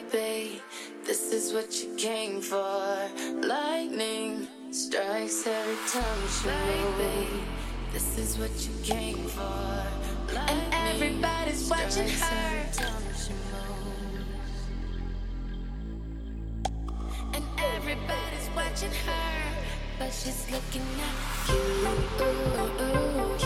baby. This is what you came for. Lightning strikes every time she moves. This is what you came for. Lightning and everybody's watching her. And everybody's watching her, but she's looking at you.